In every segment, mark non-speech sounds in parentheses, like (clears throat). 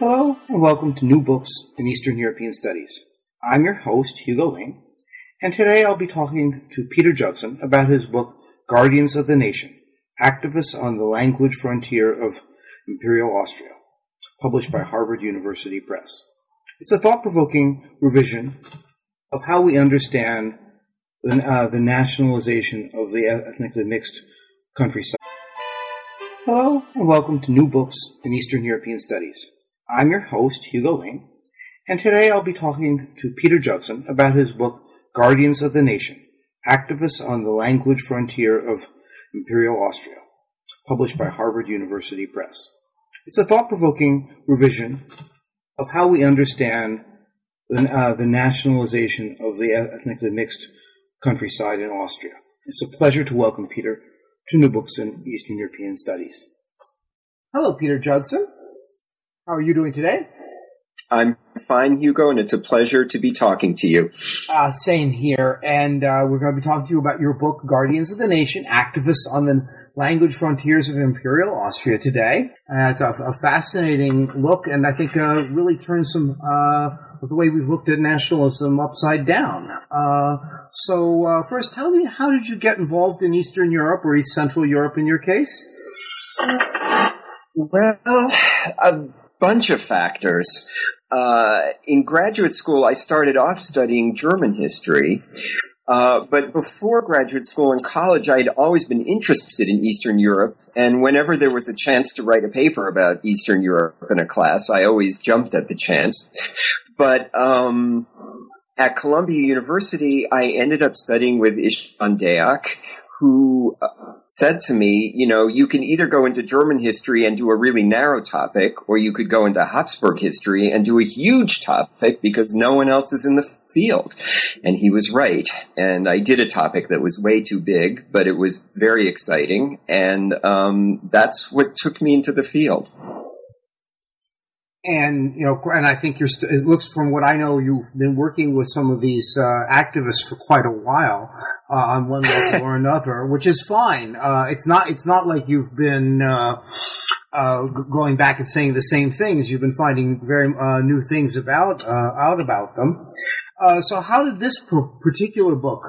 Hello, and welcome to New Books in Eastern European Studies. I'm your host, Hugo Lane, and today I'll be talking to Pieter Judson about his book, Guardians of the Nation Activists on the Language Frontier of Imperial Austria, published by Harvard University Press. It's a thought provoking revision of how we understand the, uh, the nationalization of the ethnically mixed countryside. Hello, and welcome to New Books in Eastern European Studies. I'm your host, Hugo Lane, and today I'll be talking to Pieter Judson about his book, Guardians of the Nation Activists on the Language Frontier of Imperial Austria, published by Harvard University Press. It's a thought provoking revision of how we understand the, uh, the nationalization of the ethnically mixed countryside in Austria. It's a pleasure to welcome Pieter to New Books in Eastern European Studies. Hello, Pieter Judson. How are you doing today? I'm fine, Hugo, and it's a pleasure to be talking to you. Uh, same here. And uh, we're going to be talking to you about your book, Guardians of the Nation Activists on the Language Frontiers of Imperial Austria today. Uh, it's a, a, fascinating look, and I think uh, really turns some uh, the way we've looked at nationalism upside down. Uh, so, first, tell me, how did you get involved in Eastern Europe or East Central Europe in your case? Well, bunch of factors. Uh, in graduate school, I started off studying German history. Uh, but before graduate school and college, I had always been interested in Eastern Europe. And whenever there was a chance to write a paper about Eastern Europe in a class, I always jumped at the chance. But um, at Columbia University, I ended up studying with István Deák, who uh, said to me, you know, you can either go into German history and do a really narrow topic, or you could go into Habsburg history and do a huge topic because no one else is in the field. And he was right. And I did a topic that was way too big, but it was very exciting. And um, that's what took me into the field and you know, and I think you're. St- it looks from what I know, you've been working with some of these uh, activists for quite a while uh, on one level or (laughs) another, which is fine. Uh, it's not. It's not like you've been. Uh, uh, going back and saying the same things, you've been finding very uh, new things about out about them. so, how did this particular book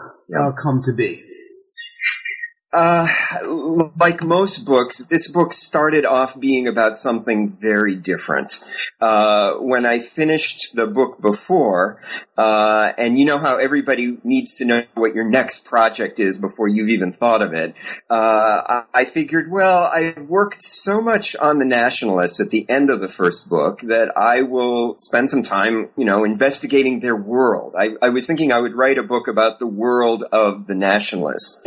come to be? Uh, like most books, this book started off being about something very different. Uh, when I finished the book before, uh, and you know how everybody needs to know what your next project is before you've even thought of it, uh, I figured, well, I've worked so much on the nationalists at the end of the first book that I will spend some time, you know, investigating their world. I, I was thinking I would write a book about the world of the nationalists.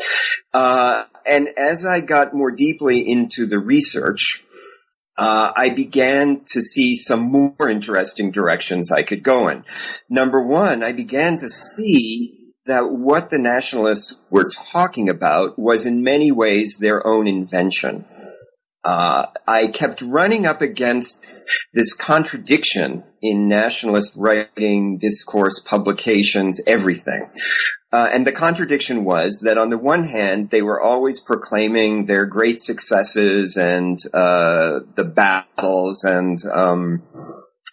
Uh, and as I got more deeply into the research, uh, I began to see some more interesting directions I could go in. Number one, I began to see that what the nationalists were talking about was in many ways their own invention. Uh, I kept running up against this contradiction in nationalist writing, discourse, publications, everything. Uh, and the contradiction was that on the one hand, they were always proclaiming their great successes and uh, the battles, and um,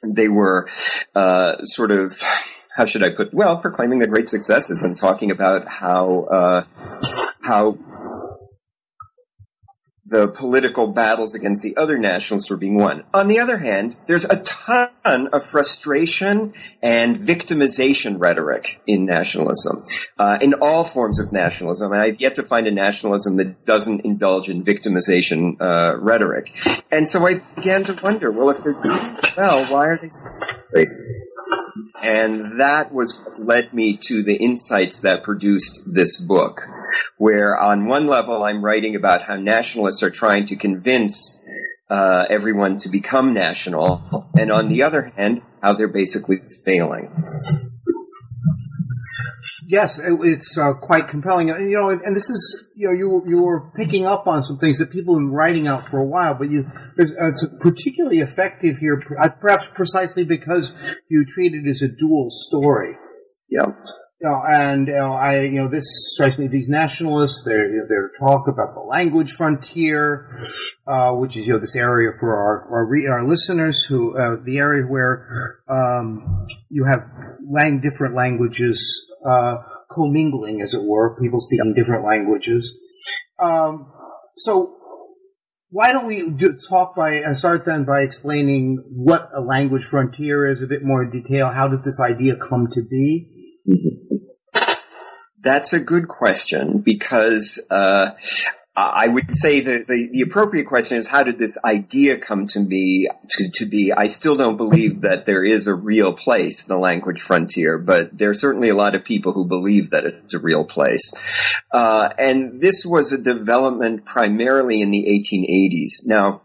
they were uh, sort of how should I put? Well, proclaiming their great successes and talking about how uh, how the political battles against the other nationalists were being won. On the other hand, there's a ton of frustration and victimization rhetoric in nationalism, uh, in all forms of nationalism. And I've yet to find a nationalism that doesn't indulge in victimization uh, rhetoric. And so I began to wonder, well, if they're doing well, why are they? So and that was what led me to the insights that produced this book, where on one level I'm writing about how nationalists are trying to convince uh, everyone to become national, and on the other hand, how they're basically failing. Yes, it, it's uh, quite compelling. And, you know, and this is you know you you were picking up on some things that people have been writing out for a while, but you it's particularly effective here, uh, perhaps precisely because you treat it as a dual story. Yeah. You know, and you know, I, you know, this strikes me. These nationalists, their their talk about the language frontier, uh, which is you know this area for our our, re- our listeners who uh, the area where um, you have lang- different languages uh, commingling, as it were, people speaking different languages. Um, so why don't we do, talk by uh, start then by explaining what a language frontier is a bit more in detail? How did this idea come to be? That's a good question because uh, I would say that the, the appropriate question is how did this idea come to be to, to, be? I still don't believe that there is a real place, the language frontier, but there are certainly a lot of people who believe that it's a real place. Uh, and this was a development primarily in the 1880s. Now,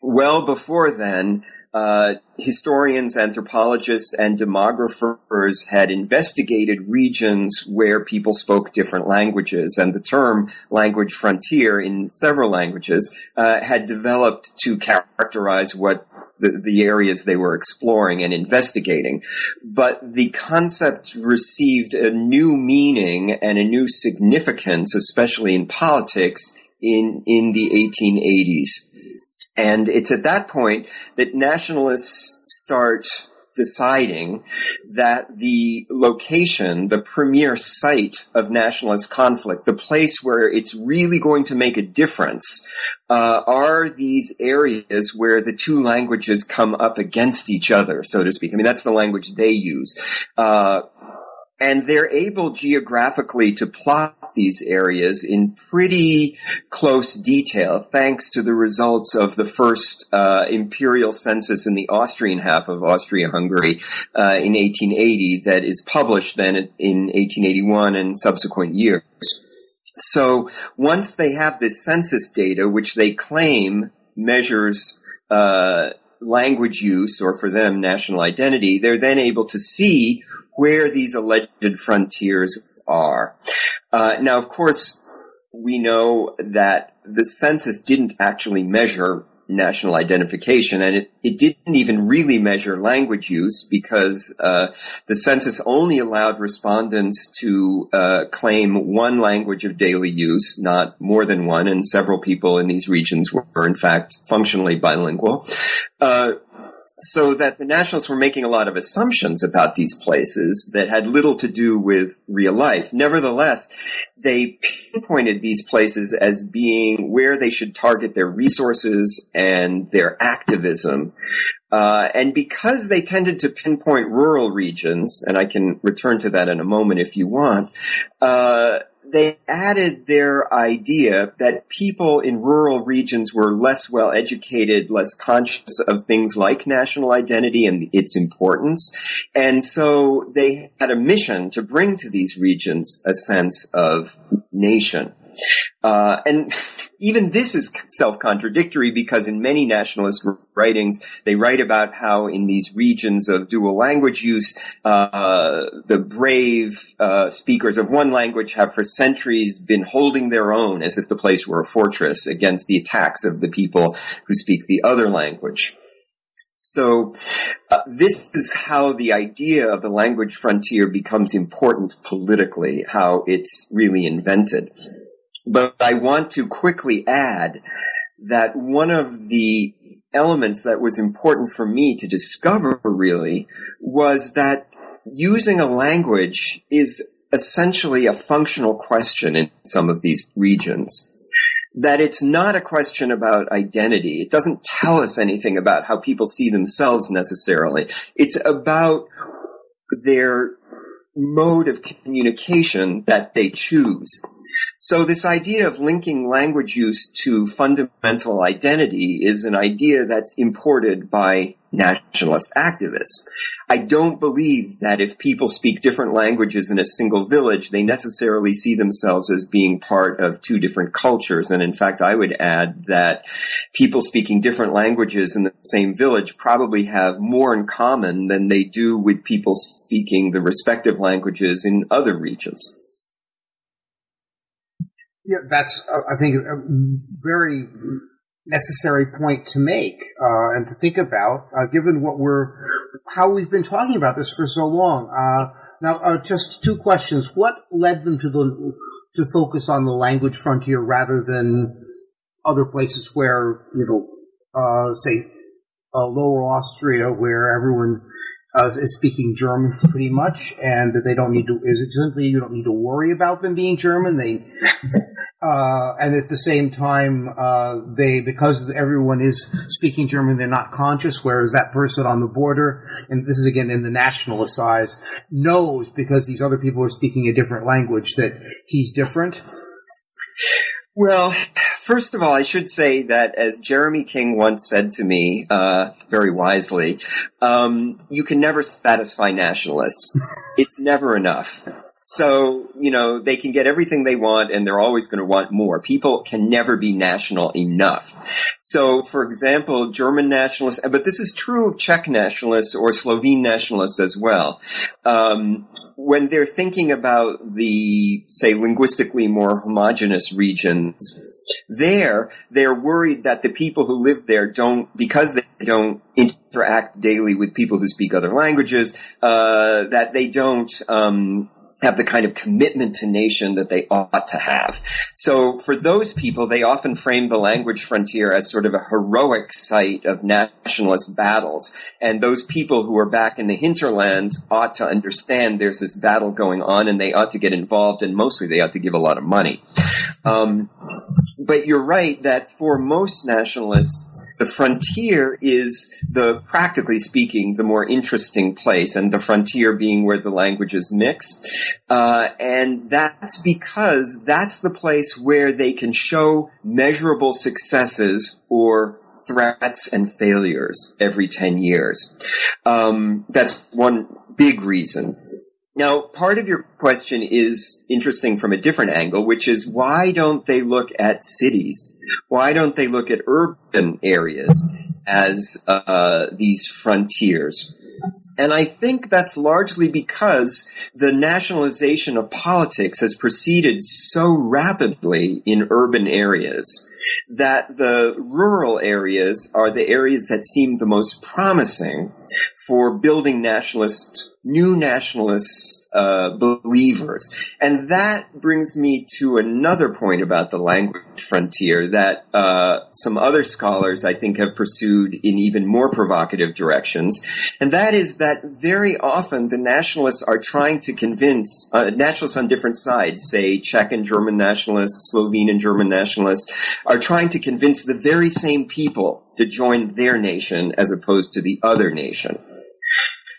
well before then, uh, historians, anthropologists, and demographers had investigated regions where people spoke different languages, and the term language frontier in several languages uh, had developed to characterize what the, the, areas they were exploring and investigating. But the concept received a new meaning and a new significance, especially in politics, in, in the 1880s. And it's at that point that nationalists start deciding that the location, the premier site of nationalist conflict, the place where it's really going to make a difference, uh, are these areas where the two languages come up against each other, so to speak. I mean, that's the language they use. Uh, and they're able geographically to plot these areas in pretty close detail thanks to the results of the first uh, imperial census in the Austrian half of Austria-Hungary uh, in 1880 that is published then in 1881 and subsequent years. So once they have this census data, which they claim measures uh, language use or for them national identity, they're then able to see where these alleged frontiers are. Uh, now, of course, we know that the census didn't actually measure national identification, and it, it didn't even really measure language use because uh, the census only allowed respondents to uh, claim one language of daily use, not more than one, and several people in these regions were, in fact, functionally bilingual. Uh, so that the nationalists were making a lot of assumptions about these places that had little to do with real life. Nevertheless, they pinpointed these places as being where they should target their resources and their activism. Uh, and because they tended to pinpoint rural regions, and I can return to that in a moment if you want, uh, they added their idea that people in rural regions were less well educated, less conscious of things like national identity and its importance. And so they had a mission to bring to these regions a sense of nation. Uh, and (laughs) even this is self-contradictory because in many nationalist writings, they write about how in these regions of dual language use, uh, the brave uh, speakers of one language have for centuries been holding their own as if the place were a fortress against the attacks of the people who speak the other language. So, uh, this is how the idea of the language frontier becomes important politically, how it's really invented. But I want to quickly add that one of the elements that was important for me to discover really was that using a language is essentially a functional question in some of these regions. That it's not a question about identity. It doesn't tell us anything about how people see themselves necessarily. It's about their mode of communication that they choose. So this idea of linking language use to fundamental identity is an idea that's imported by nationalist activists. I don't believe that if people speak different languages in a single village, they necessarily see themselves as being part of two different cultures. And in fact, I would add that people speaking different languages in the same village probably have more in common than they do with people speaking the respective languages in other regions. Yeah, that's, uh, I think, a very necessary point to make uh, and to think about, uh, given what we're, how we've been talking about this for so long. Uh, now, uh, just two questions: What led them to the to focus on the language frontier rather than other places where you know, uh, say, Lower Austria, where everyone uh, is speaking German pretty much, and that they don't need to. Is it simply you don't need to worry about them being German? They, uh, and at the same time, uh, they because everyone is speaking German, they're not conscious. Whereas that person on the border, and this is again in the nationalist size, knows because these other people are speaking a different language that he's different. Well, first of all, I should say that as Jeremy King once said to me, uh, very wisely, um, you can never satisfy nationalists. (laughs) it's never enough. So, you know, they can get everything they want and they're always going to want more. People can never be national enough. So, for example, German nationalists, but this is true of Czech nationalists or Slovene nationalists as well. Um, when they're thinking about the, say, linguistically more homogenous regions, there, they're worried that the people who live there don't, because they don't interact daily with people who speak other languages, uh, that they don't, um, have the kind of commitment to nation that they ought to have. So for those people, they often frame the language frontier as sort of a heroic site of nationalist battles. And those people who are back in the hinterland ought to understand there's this battle going on and they ought to get involved and mostly they ought to give a lot of money. Um, but you're right that for most nationalists, the frontier is the, practically speaking, the more interesting place, and the frontier being where the languages mix. Uh, and that's because that's the place where they can show measurable successes or threats and failures every 10 years. Um, that's one big reason. Now, part of your question is interesting from a different angle, which is why don't they look at cities? Why don't they look at urban areas as uh, these frontiers? And I think that's largely because the nationalization of politics has proceeded so rapidly in urban areas that the rural areas are the areas that seem the most promising for building nationalist, new nationalist uh, believers. And that brings me to another point about the language frontier that uh, some other scholars, I think, have pursued in even more provocative directions. And that is that very often the nationalists are trying to convince uh, nationalists on different sides, say Czech and German nationalists, Slovene and German nationalists, are trying to convince the very same people to join their nation as opposed to the other nation.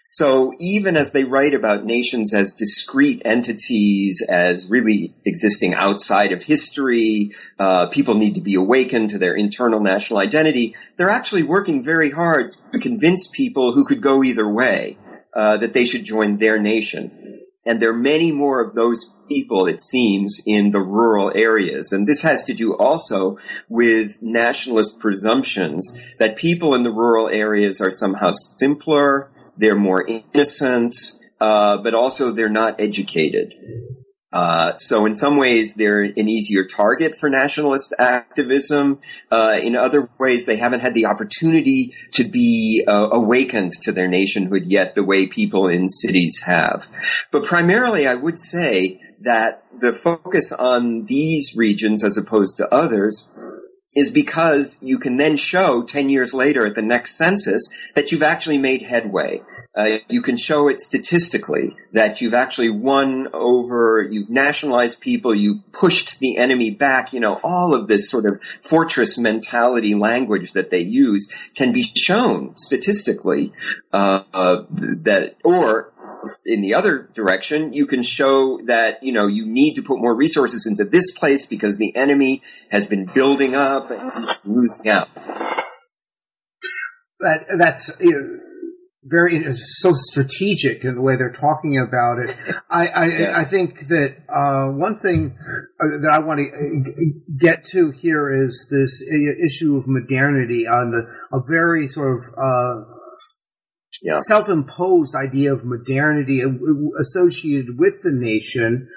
So even as they write about nations as discrete entities, as really existing outside of history, uh, people need to be awakened to their internal national identity. They're actually working very hard to convince people who could go either way uh, that they should join their nation. And there are many more of those people, it seems, in the rural areas. And this has to do also with nationalist presumptions that people in the rural areas are somehow simpler, they're more innocent, uh, but also they're not educated. Uh, so in some ways, they're an easier target for nationalist activism. Uh, in other ways, they haven't had the opportunity to be uh, awakened to their nationhood yet, the way people in cities have. But primarily, I would say that the focus on these regions as opposed to others is because you can then show 10 years later at the next census that you've actually made headway. Uh, you can show it statistically that you've actually won over, you've nationalized people, you've pushed the enemy back. You know, all of this sort of fortress mentality language that they use can be shown statistically uh, uh, that, or in the other direction, you can show that, you know, you need to put more resources into this place because the enemy has been building up and losing out. that that's very so strategic in the way they're talking about it. I I, yeah. I think that uh, one thing uh, that I want to uh, get to here is this issue of modernity on the a very sort of uh, yeah. self-imposed idea of modernity associated with the nation.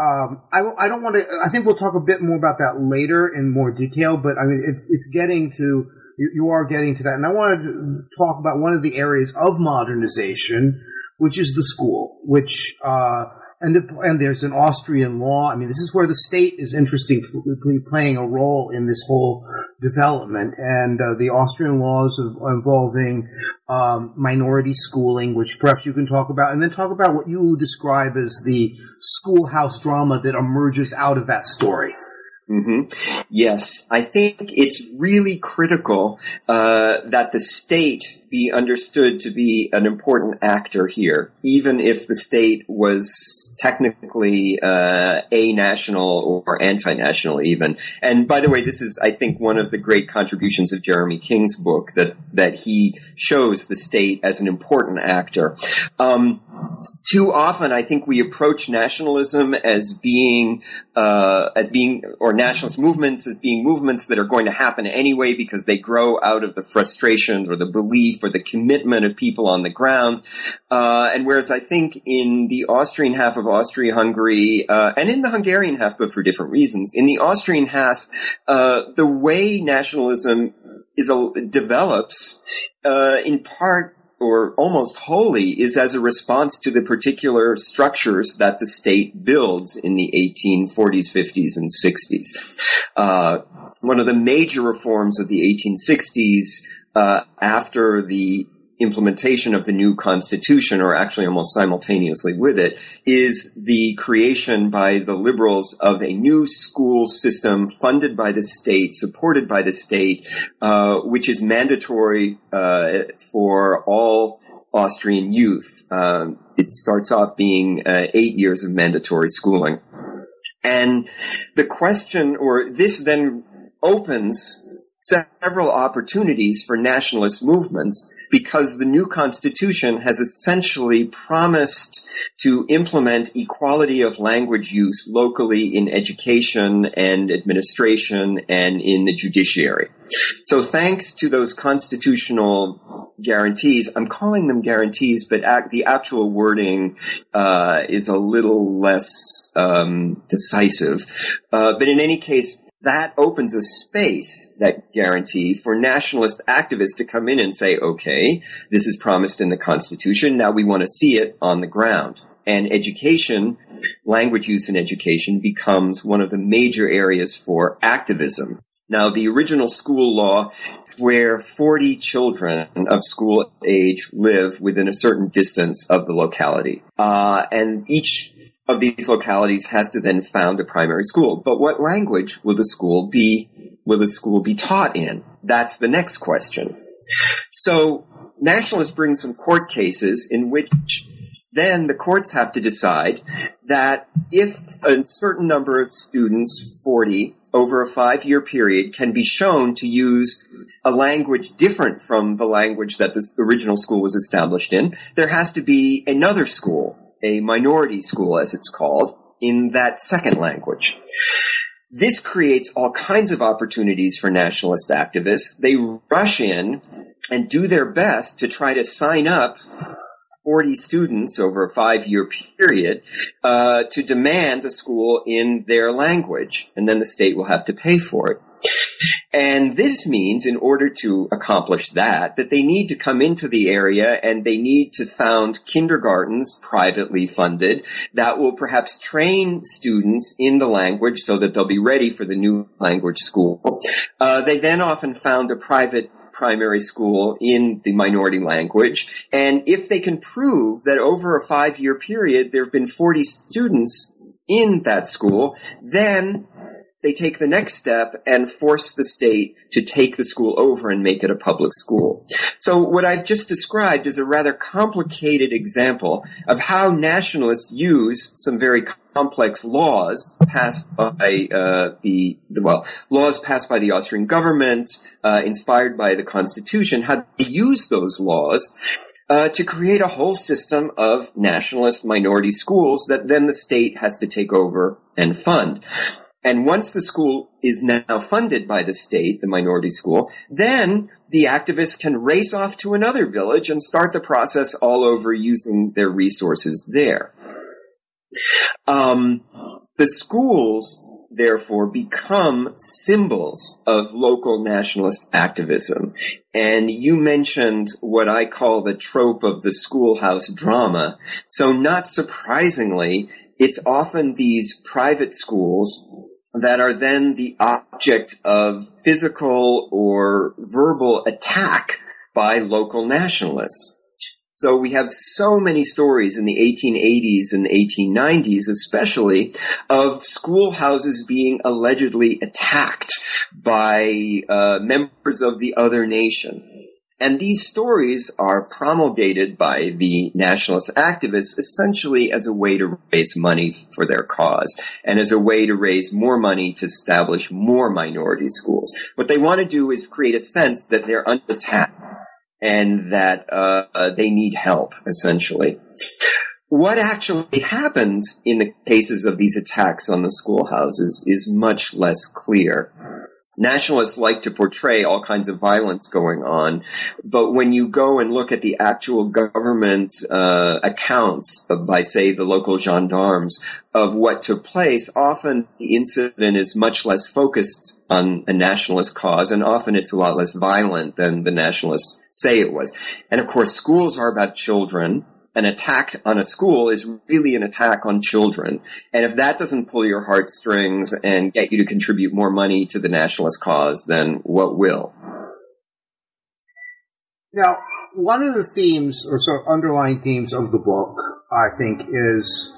Um, I, I don't want to. I think we'll talk a bit more about that later in more detail. But I mean, it, it's getting to you, are getting to that. And I wanted to talk about one of the areas of modernization, which is the school, which, uh, and, the, and there's an Austrian law. I mean, this is where the state is interestingly playing a role in this whole development. And uh, the Austrian laws of, involving um, minority schooling, which perhaps you can talk about, and then talk about what you describe as the schoolhouse drama that emerges out of that story. Mm-hmm. Yes, I think it's really critical uh, that the state be understood to be an important actor here, even if the state was technically uh, a national or anti-national, even. And by the way, this is, I think, one of the great contributions of Jeremy King's book that that he shows the state as an important actor. Um, too often, I think we approach nationalism as being uh, as being or nationalist movements as being movements that are going to happen anyway because they grow out of the frustrations or the belief or the commitment of people on the ground. Uh, and whereas I think in the Austrian half of Austria-Hungary uh, and in the Hungarian half, but for different reasons, in the Austrian half, uh, the way nationalism is a, develops uh, in part or almost wholly is as a response to the particular structures that the state builds in the 1840s, 50s, and 60s. Uh, one of the major reforms of the 1860s uh, after the implementation of the new constitution, or actually almost simultaneously with it, is the creation by the liberals of a new school system funded by the state, supported by the state, uh, which is mandatory uh, for all Austrian youth. Um, it starts off being uh, eight years of mandatory schooling. And the question, or this then opens several opportunities for nationalist movements because the new constitution has essentially promised to implement equality of language use locally in education and administration and in the judiciary. So thanks to those constitutional guarantees, I'm calling them guarantees, but the actual wording uh, is a little less um, decisive. Uh, but in any case, that opens a space, that guarantee, for nationalist activists to come in and say, okay, this is promised in the Constitution, now we want to see it on the ground. And education, language use in education, becomes one of the major areas for activism. Now, the original school law where 40 children of school age live within a certain distance of the locality. Uh, and each of these localities has to then found a primary school. But what language will the school be, will the school be taught in? That's the next question. So nationalists bring some court cases in which then the courts have to decide that if a certain number of students, 40, over a five year period can be shown to use a language different from the language that the original school was established in, there has to be another school a minority school, as it's called, in that second language. This creates all kinds of opportunities for nationalist activists. They rush in and do their best to try to sign up 40 students over a five year period uh, to demand a school in their language, and then the state will have to pay for it. And this means, in order to accomplish that, that they need to come into the area and they need to found kindergartens privately funded that will perhaps train students in the language so that they'll be ready for the new language school. Uh, they then often found a private primary school in the minority language. And if they can prove that over a five year period there have been 40 students in that school, then they take the next step and force the state to take the school over and make it a public school. So what I've just described is a rather complicated example of how nationalists use some very complex laws passed by uh, the, the, well laws passed by the Austrian government, uh, inspired by the constitution, how they use those laws uh, to create a whole system of nationalist minority schools that then the state has to take over and fund. And once the school is now funded by the state, the minority school, then the activists can race off to another village and start the process all over using their resources there. Um, the schools, therefore, become symbols of local nationalist activism. And you mentioned what I call the trope of the schoolhouse drama. So not surprisingly, it's often these private schools that are then the object of physical or verbal attack by local nationalists. So we have so many stories in the 1880s and 1890s, especially, of schoolhouses being allegedly attacked by uh, members of the other nation. And these stories are promulgated by the nationalist activists essentially as a way to raise money for their cause and as a way to raise more money to establish more minority schools. What they want to do is create a sense that they're under attack and that uh, uh, they need help, essentially. What actually happened in the cases of these attacks on the schoolhouses is much less clear nationalists like to portray all kinds of violence going on, but when you go and look at the actual government uh, accounts of, by, say, the local gendarmes of what took place, often the incident is much less focused on a nationalist cause, and often it's a lot less violent than the nationalists say it was. And of course, schools are about children an attack on a school is really an attack on children. And if that doesn't pull your heartstrings and get you to contribute more money to the nationalist cause, then what will? Now, one of the themes, or so underlying themes of the book, I think, is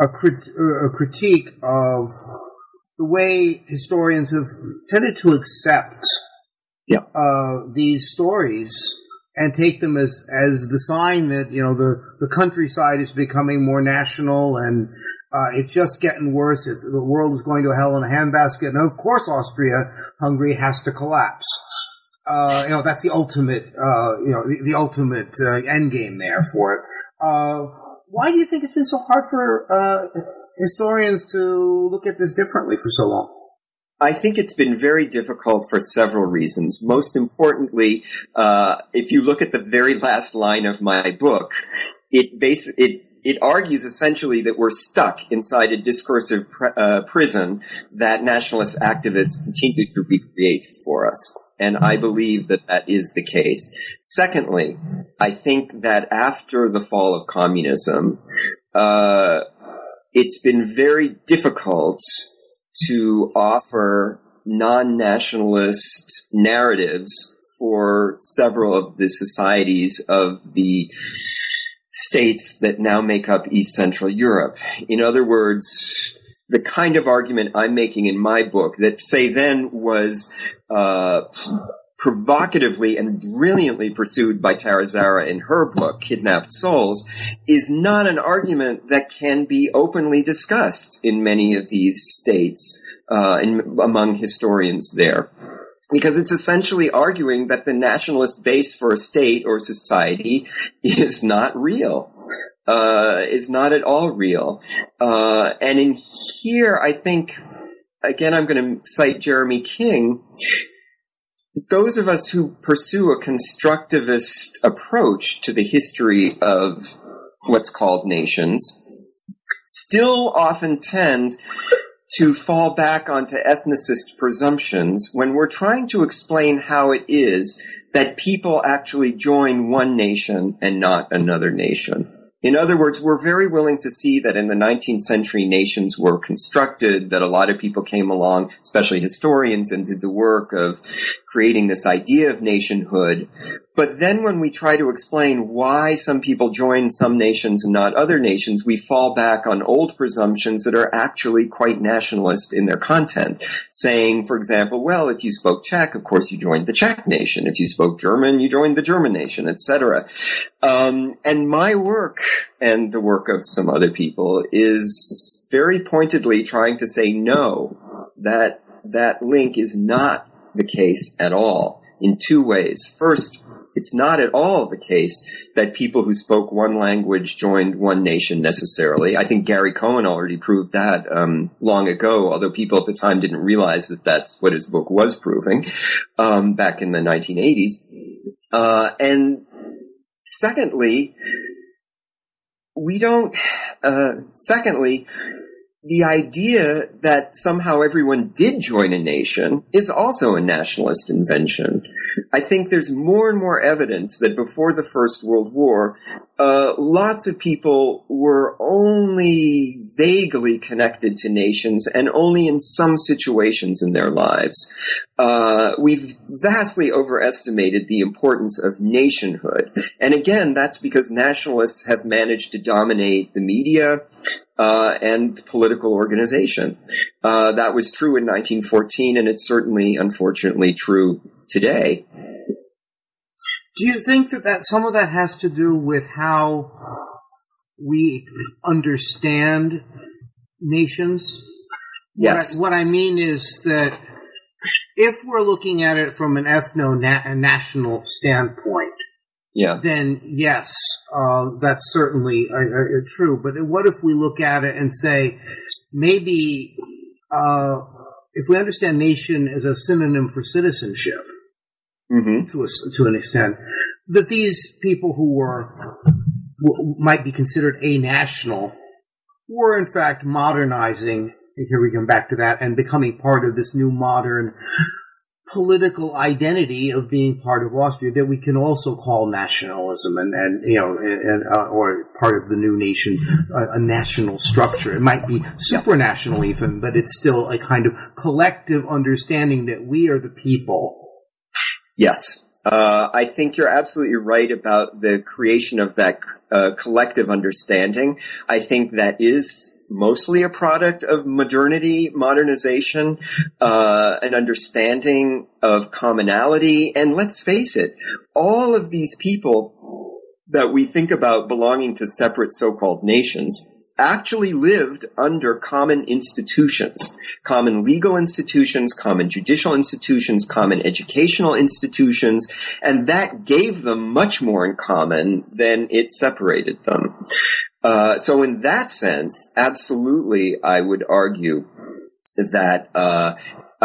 a, crit- a critique of the way historians have tended to accept yeah. uh, these stories and take them as as the sign that you know the the countryside is becoming more national and uh, it's just getting worse. It's, the world is going to hell in a handbasket, and of course, Austria-Hungary has to collapse. Uh, you know that's the ultimate, uh, you know, the, the ultimate uh, end game there for it. Uh, why do you think it's been so hard for uh, historians to look at this differently for so long? I think it's been very difficult for several reasons. Most importantly, uh, if you look at the very last line of my book, it it it argues essentially that we're stuck inside a discursive pr- uh, prison that nationalist activists continue to recreate for us. And I believe that that is the case. Secondly, I think that after the fall of communism, uh, it's been very difficult to offer non-nationalist narratives for several of the societies of the states that now make up East Central Europe. In other words, the kind of argument I'm making in my book that, say, then was uh, provocatively and brilliantly pursued by Tara Zahra in her book, Kidnapped Souls, is not an argument that can be openly discussed in many of these states uh, in, among historians there. Because it's essentially arguing that the nationalist base for a state or society is not real. Uh, is not at all real. Uh, and in here, I think, again, I'm going to cite Jeremy King those of us who pursue a constructivist approach to the history of what's called nations still often tend to fall back onto ethnicist presumptions when we're trying to explain how it is that people actually join one nation and not another nation. In other words, we're very willing to see that in the 19th century nations were constructed, that a lot of people came along, especially historians, and did the work of creating this idea of nationhood. But then when we try to explain why some people join some nations and not other nations, we fall back on old presumptions that are actually quite nationalist in their content. Saying, for example, well, if you spoke Czech, of course you joined the Czech nation. If you spoke German, you joined the German nation, etc. Um, and my work and the work of some other people is very pointedly trying to say no, that that link is not the case at all in two ways. First, it's not at all the case that people who spoke one language joined one nation necessarily. I think Gary Cohen already proved that um, long ago, although people at the time didn't realize that that's what his book was proving um, back in the 1980s. Uh, and secondly, we don't. Uh, secondly, the idea that somehow everyone did join a nation is also a nationalist invention. I think there's more and more evidence that before the First World War, uh, lots of people were only vaguely connected to nations and only in some situations in their lives. Uh, we've vastly overestimated the importance of nationhood. And again, that's because nationalists have managed to dominate the media, uh, and political organization. Uh, that was true in 1914, and it's certainly, unfortunately, true today. Do you think that, that some of that has to do with how we understand nations? Yes. What I, what I mean is that if we're looking at it from an ethno national standpoint, yeah. then yes, uh, that's certainly uh, uh, true. But what if we look at it and say maybe uh, if we understand nation as a synonym for citizenship mm-hmm. to a, to an extent, that these people who were might be considered a national were in fact modernizing. Here we come back to that and becoming part of this new modern political identity of being part of Austria that we can also call nationalism and, and you know, and, uh, or part of the new nation, a national structure. It might be supranational even, but it's still a kind of collective understanding that we are the people. Yes. Uh, I think you're absolutely right about the creation of that uh, collective understanding. I think that is mostly a product of modernity, modernization, uh, an understanding of commonality. And let's face it, all of these people that we think about belonging to separate so-called nations actually lived under common institutions, common legal institutions, common judicial institutions, common educational institutions, and that gave them much more in common than it separated them. Uh, so in that sense, absolutely, I would argue that uh,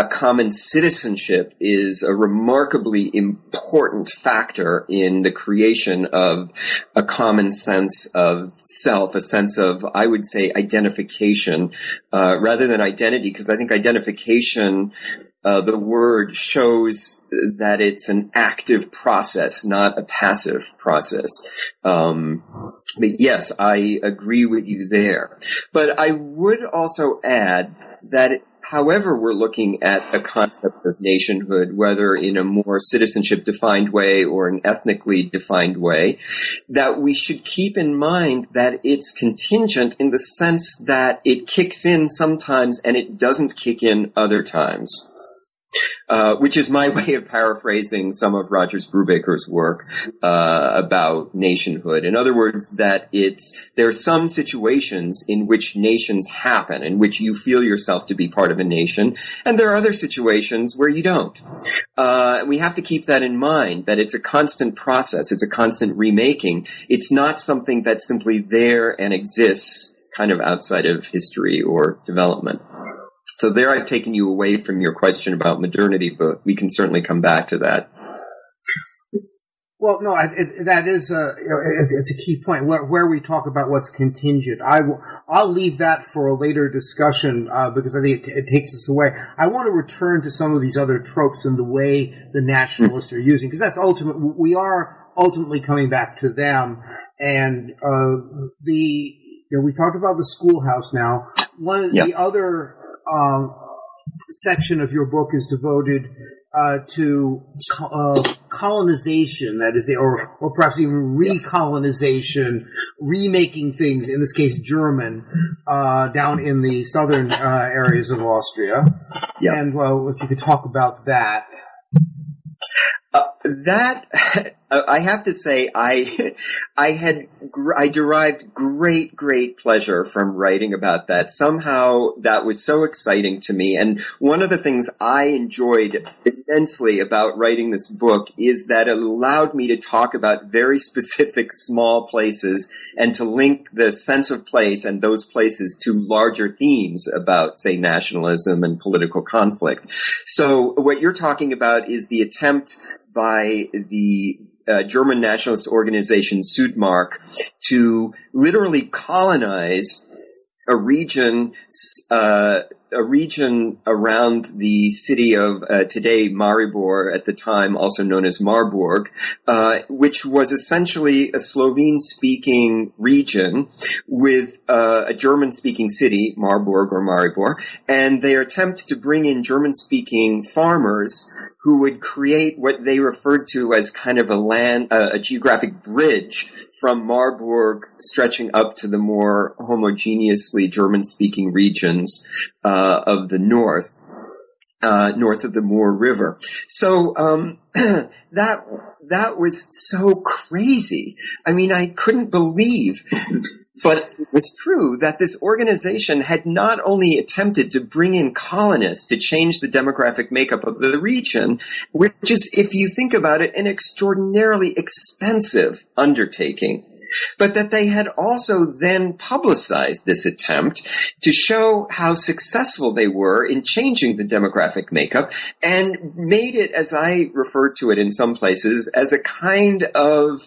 a common citizenship is a remarkably important factor in the creation of a common sense of self, a sense of, I would say, identification, uh, rather than identity, because I think identification uh, the word shows that it's an active process, not a passive process. Um, but yes, I agree with you there. But I would also add that however we're looking at the concept of nationhood, whether in a more citizenship defined way or an ethnically defined way, that we should keep in mind that it's contingent in the sense that it kicks in sometimes and it doesn't kick in other times. Uh, which is my (laughs) way of paraphrasing some of Rogers Brubaker's work uh, about nationhood. In other words, that it's there are some situations in which nations happen, in which you feel yourself to be part of a nation, and there are other situations where you don't. Uh, we have to keep that in mind. That it's a constant process. It's a constant remaking. It's not something that's simply there and exists kind of outside of history or development. So there I've taken you away from your question about modernity, but we can certainly come back to that. Well, no, it, that is a it's a key point where, where we talk about what's contingent. I will I'll leave that for a later discussion uh, because I think it, it, takes us away. I want to return to some of these other tropes and the way the nationalists are using because that's ultimate. We are ultimately coming back to them, and uh, the you know, we talked about the schoolhouse now. One of the other um, section of your book is devoted uh, to uh, colonization, that is, or, or perhaps even recolonization, remaking things, in this case German, uh, down in the southern uh, areas of Austria. Yeah. And well, if you could talk about that. (laughs) Uh, that I have to say, I (laughs) I had I derived great great pleasure from writing about that. Somehow that was so exciting to me, and one of the things I enjoyed immensely about writing this book is that it allowed me to talk about very specific (laughs) small places and to link the sense of place and those places to larger themes about, say, nationalism and political conflict. So what you're talking about is the attempt by the uh, German nationalist organization Südmark to literally colonize a region uh, a region around the city of uh, today Maribor, at the time also known as Marburg, uh, which was essentially a Slovene-speaking region with uh, a German-speaking city, Marburg or Maribor, and their attempt to bring in German-speaking farmers who would create what they referred to as kind of a land, a geographic bridge from Marburg stretching up to the more homogeneously German-speaking regions uh, of the north. Uh, north of the Mur River. So um, (clears throat) that that was so crazy. I mean, I couldn't believe but it was true that this organization had not only attempted to bring in colonists to change the demographic makeup of the region, which is, if you think about it, an extraordinarily expensive undertaking but that they had also then publicized this attempt to show how successful they were in changing the demographic makeup and made it, as I referred to it in some places, as a kind of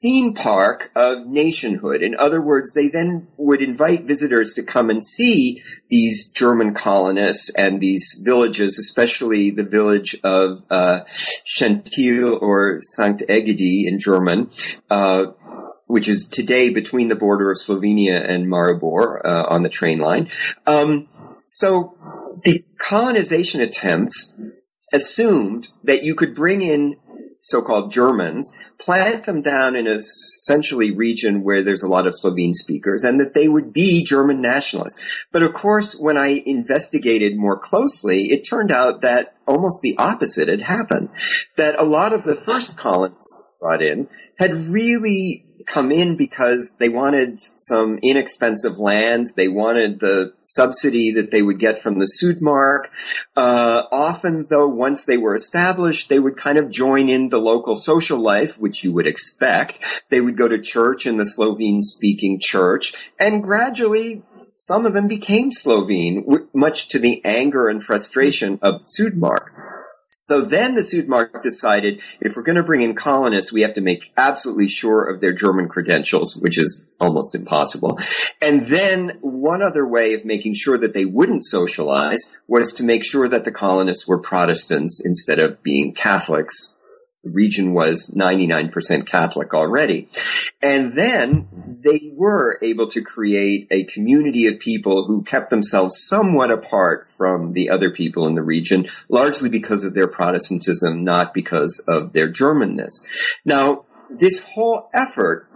theme park of nationhood. In other words, they then would invite visitors to come and see these German colonists and these villages, especially the village of uh, Šentilj or Sankt Egidi in German, uh, which is today between the border of Slovenia and Maribor uh, on the train line. Um, so the colonization attempts assumed that you could bring in so-called Germans, plant them down in a essentially region where there's a lot of Slovene speakers, and that they would be German nationalists. But of course, when I investigated more closely, it turned out that almost the opposite had happened. That a lot of the first colonists brought in had really come in because they wanted some inexpensive land. They wanted the subsidy that they would get from the Südmark. Uh, often, though, once they were established, they would kind of join in the local social life, which you would expect. They would go to church in the Slovene-speaking church, and gradually some of them became Slovene, much to the anger and frustration of Südmark. So then the Südmark decided if we're going to bring in colonists, we have to make absolutely sure of their German credentials, which is almost impossible. And then one other way of making sure that they wouldn't socialize was to make sure that the colonists were Protestants instead of being Catholics the region was 99% Catholic already. And then they were able to create a community of people who kept themselves somewhat apart from the other people in the region, largely because of their Protestantism, not because of their Germanness. Now, this whole effort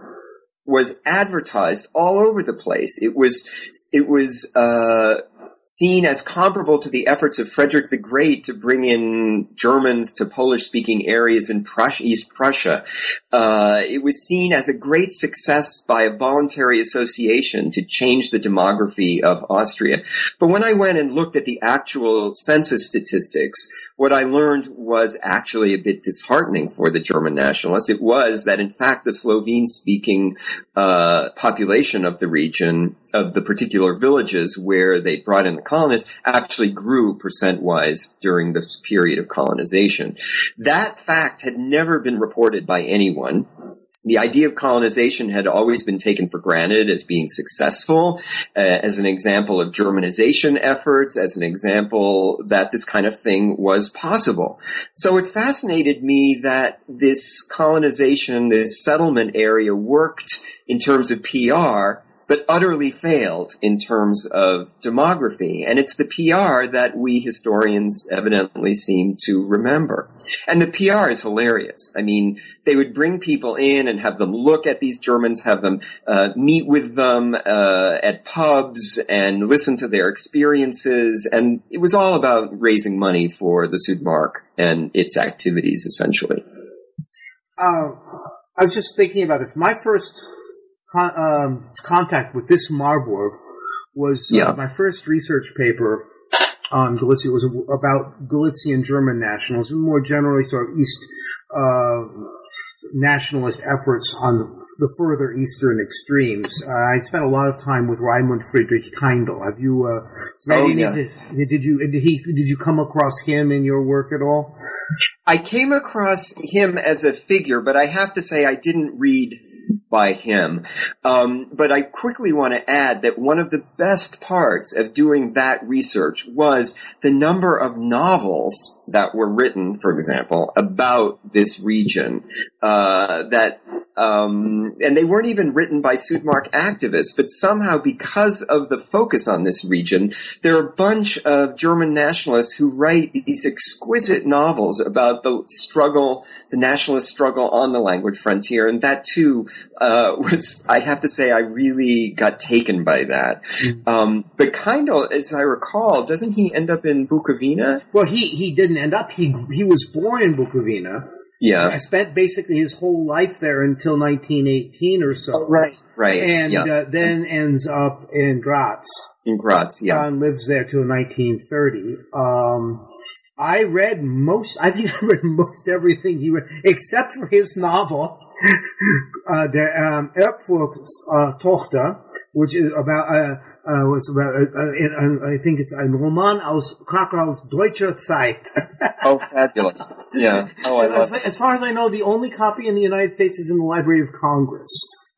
was advertised all over the place. It was, it was, uh, seen as comparable to the efforts of Frederick the Great to bring in Germans to Polish-speaking areas in Prussia, East Prussia. Uh, it was seen as a great success by a voluntary association to change the demography of Austria. But when I went and looked at the actual census statistics, what I learned was actually a bit disheartening for the German nationalists. It was that, in fact, the Slovene-speaking uh, population of the region, of the particular villages where they brought in the colonists actually grew percent wise during the period of colonization. That fact had never been reported by anyone the idea of colonization had always been taken for granted as being successful, uh, as an example of Germanization efforts, as an example that this kind of thing was possible. So it fascinated me that this colonization, this settlement area worked in terms of PR but utterly failed in terms of demography. And it's the PR that we historians evidently seem to remember. And the PR is hilarious. I mean, they would bring people in and have them look at these Germans, have them uh, meet with them uh, at pubs and listen to their experiences. And it was all about raising money for the Südmark and its activities, essentially. Uh, I was just thinking about this. My first con- um, contact with this Marburg was uh, Yeah. my first research paper on Galicia. It was about Galician German nationals, and more generally, sort of East uh, nationalist efforts on the, the further eastern extremes. Uh, I spent a lot of time with Raimund Friedrich Kaindl. Have you uh, read Oh, any yeah. Did you did he did you come across him in your work at all? I came across him as a figure, but I have to say I didn't read by him. Um, but I quickly want to add that one of the best parts of doing that research was the number of novels that were written, for example, about this region. Uh, that um, and they weren't even written by Südmark activists, but somehow because of the focus on this region, there are a bunch of German nationalists who write these exquisite novels about the struggle, the nationalist struggle on the language frontier, and that too uh, (laughs) was, I have to say, I really got taken by that. Um, but Kaindl, as I recall, doesn't he end up in Bukovina? Well, he he didn't end up. He he was born in Bukovina. I Yeah, spent basically his whole life there until 1918 or so. right, right, And yeah, uh, then ends up in Graz. in Graz, yeah. and lives there till 1930. Um, I read most, I think (laughs) I read most everything he read, except for his novel, (laughs) uh, Der um, Erbfurcht uh, Tochter, which is about, uh, uh, was about, uh, uh, in, uh, I think it's ein Roman aus Krakau's deutscher Zeit. Oh, fabulous! Yeah. Oh, I love. as far as I know, the only copy in the United States is in the Library of Congress.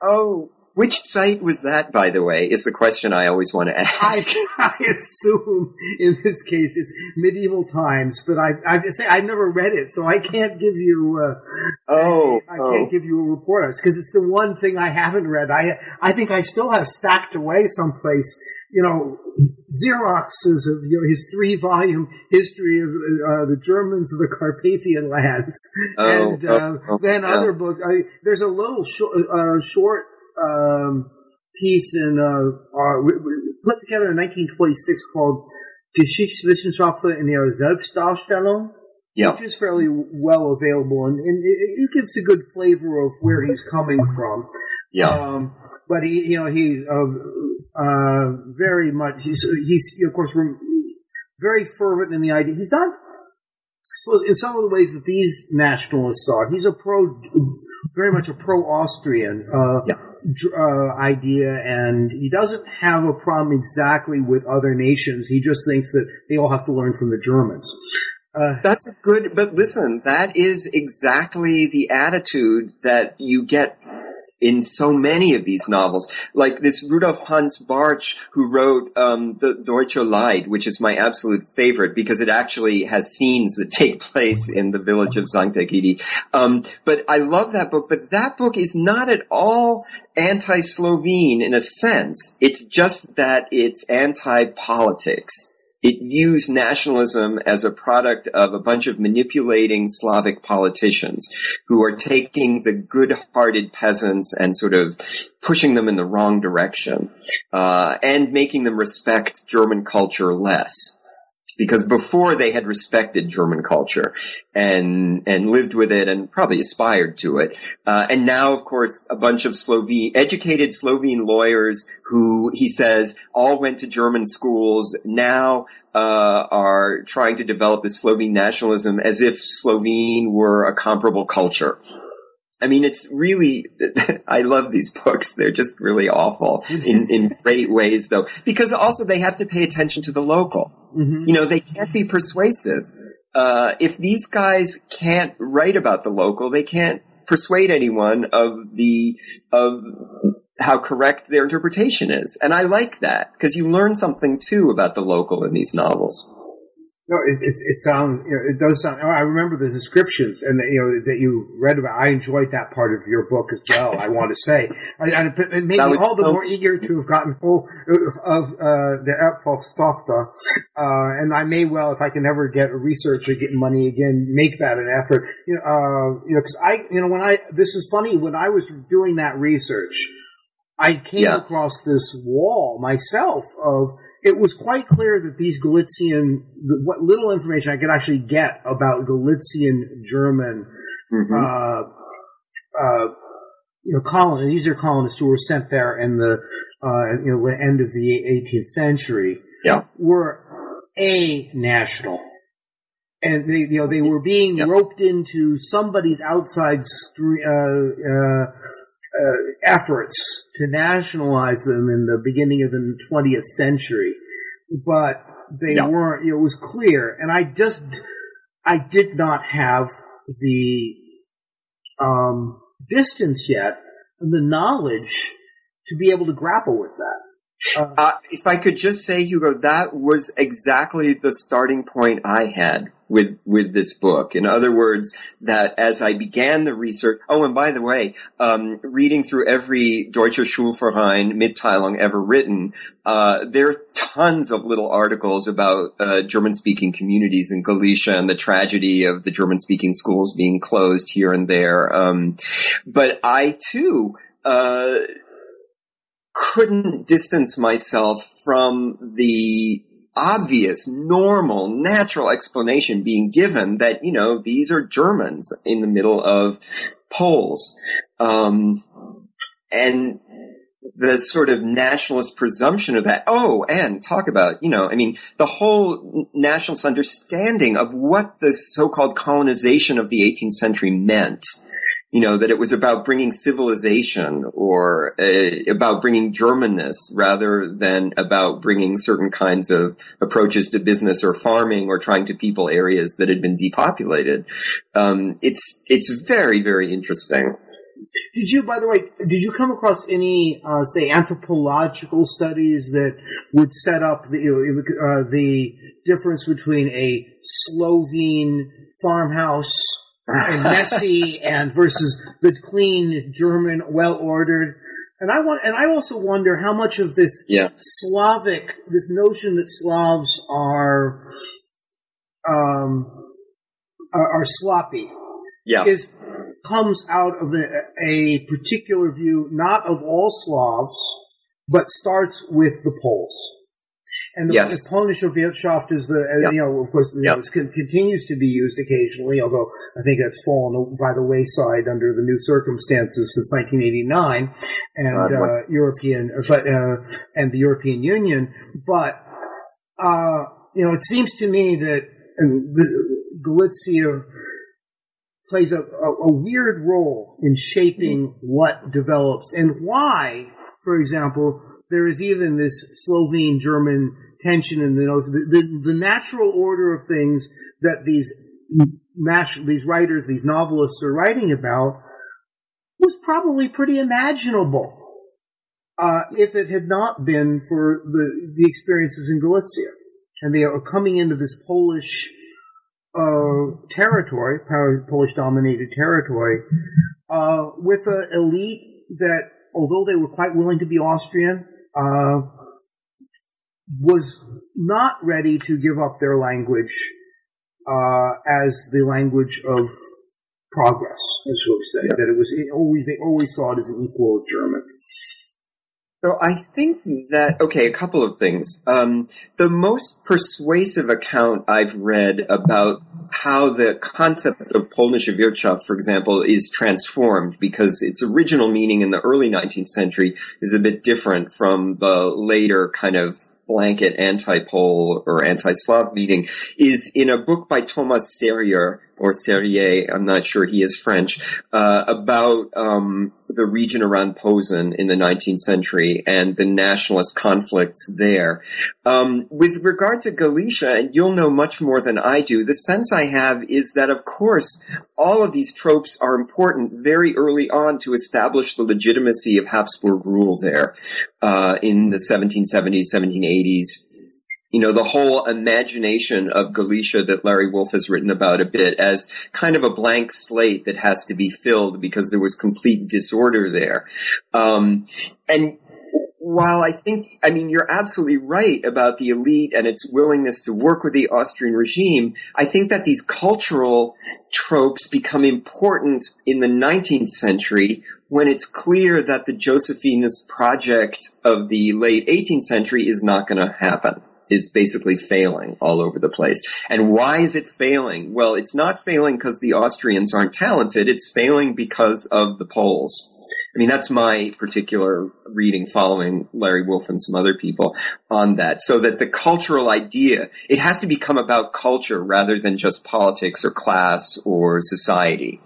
Oh, which site was that, by the way? Is the question I always want to ask. I, (laughs) I assume in this case it's medieval times, but I I say I've never read it, so I can't give you uh, oh, I oh. can't give you a report on it because it's the one thing I haven't read. I I think I still have stacked away someplace, you know, Xeroxes of you know, his three volume history of uh, the Germans of the Carpathian lands, Oh, and oh, uh, oh, then other books. I, there's a little short, uh, short um, piece in uh, we- we put together in 1926 called Geschichtswissenschaftler in ihrer Selbstdarstellung Yeah. which is fairly well available, and, and it, it gives a good flavor of where he's coming from. Yeah. Um, but he, you know, he uh, uh, very much he's, he's of course very fervent in the idea. He's not, I suppose, in some of the ways that these nationalists are. He's a pro, very much a pro-Austrian uh, Yeah. Uh, idea, and he doesn't have a problem exactly with other nations. He just thinks that they all have to learn from the Germans. Uh, That's a good, but listen, that is exactly the attitude that you get in so many of these novels. Like this Rudolf Hans Bartsch, who wrote um, the Deutsche Leid, which is my absolute favorite because it actually has scenes that (laughs) take place in the village of St. Egidi. Um, but I love that book, but that book is not at all anti-Slovene in a sense. It's just that it's anti-politics. It views nationalism as a product of a bunch of manipulating Slavic politicians who are taking the good-hearted peasants and sort of pushing them in the wrong direction, uh, and making them respect German culture less. Because before they had respected German culture and and lived with it and probably aspired to it, uh, and now of course a bunch of Slovene educated Slovene lawyers who he says all went to German schools now uh, are trying to develop this Slovene nationalism as if Slovene were a comparable culture. I mean, it's really, (laughs) I love these books. They're just really awful in, in (laughs) great ways though, because also they have to pay attention to the local. mhm. You know, they can't be persuasive. Uh, if these guys can't write about the local, they can't persuade anyone of the, of how correct their interpretation is. And I like that because you learn something too about the local in these novels. No, it, it, it sounds, you know, it does sound, I remember the descriptions and, the, you know, that you read about. I enjoyed that part of your book as well, I want to (laughs) say. And it made me all the so- more eager to have gotten hold of, uh, the Erfolgstochter. Uh, and I may well, if I can ever get a researcher get money again, make that an effort. You know, uh, you know, cause I, you know, when I, this is funny, when I was doing that research, I came yeah. across this wall myself of, it was quite clear that these Galician, what little information I could actually get about Galician German, mm-hmm. uh, uh, you know, colonists, these are colonists who were sent there in the, uh, you know, end of the 18th century, yeah. were a national. And they, you know, they were being roped into somebody's outside, uh, uh, uh, efforts to nationalize them in the beginning of the 20th century, but they yep. weren't. It was clear, and I just I did not have the um, distance yet, and the knowledge to be able to grapple with that. Uh, uh, if I could just say, Hugo, that was exactly the starting point I had with with this book. In other words, that as I began the research. Oh, and by the way, um, reading through every Deutscher Schulverein Mitteilung ever written, uh, there are tons of little articles about uh, German-speaking communities in Galicia and the tragedy of the German-speaking schools being closed here and there. Um, but I too. Uh, couldn't distance myself from the obvious, normal, natural explanation being given that, you know, these are Germans in the middle of Poles. Um, and the sort of nationalist presumption of that. Oh, and talk about, you know, I mean, the whole nationalist understanding of what the so-called colonization of the 18th century meant you know, that it was about bringing civilization or uh, about bringing Germanness rather than about bringing certain kinds of approaches to business or farming or trying to people areas that had been depopulated. Um, it's, it's very, very interesting. Did you, by the way, did you come across any, uh, say, anthropological studies that would set up the uh, the difference between a Slovene farmhouse and messy and versus the clean German, well ordered. And I want, and I also wonder how much of this yeah. Slavic, this notion that Slavs are, um, are, are sloppy, yeah. is comes out of a, a particular view, not of all Slavs, but starts with the Poles. And the, yes. the Polnische Wirtschaft is the, uh, yep. you know, of course, yep. know, continues to be used occasionally, although I think that's fallen by the wayside under the new circumstances since 1989 and, uh, European, uh, but, uh, and the European Union. But, uh, you know, it seems to me that the, Galicia plays a, a, a weird role in shaping mm-hmm. what develops and why, for example, there is even this Slovene German tension in the, the, the natural order of things that these these writers, these novelists are writing about was probably pretty imaginable uh, if it had not been for the the experiences in Galicia and they are coming into this Polish uh, territory, Polish dominated territory, uh, with an elite that, although they were quite willing to be Austrian, uh, was not ready to give up their language uh, as the language of progress, as we say. That it was it always they always saw it as an equal of German. So I think that okay, a couple of things. Um, the most persuasive account I've read about how the concept of Polnische Wirtschaft, for example, is transformed because its original meaning in the early 19th century is a bit different from the later kind of blanket anti-Pole or anti-Slav meaning is in a book by Thomas Serrier or Serrier, I'm not sure he is French, uh, about um, the region around Posen in the 19th century and the nationalist conflicts there. Um, with regard to Galicia, and you'll know much more than I do, the sense I have is that, of course, all of these tropes are important very early on to establish the legitimacy of Habsburg rule there uh, in the 1770s, 1780s you know, the whole imagination of Galicia that Larry Wolff has written about a bit as kind of a blank slate that has to be filled because there was complete disorder there. Um, and while I think, I mean, you're absolutely right about the elite and its willingness to work with the Austrian regime, I think that these cultural tropes become important in the 19th century when it's clear that the Josephinist project of the late 18th century is not going to happen is basically failing all over the place. And why is it failing? Well, it's not failing because the Austrians aren't talented. It's failing because of the Poles. I mean, that's my particular reading following Larry Wolff and some other people on that. So that the cultural idea, it has to become about culture rather than just politics or class or society.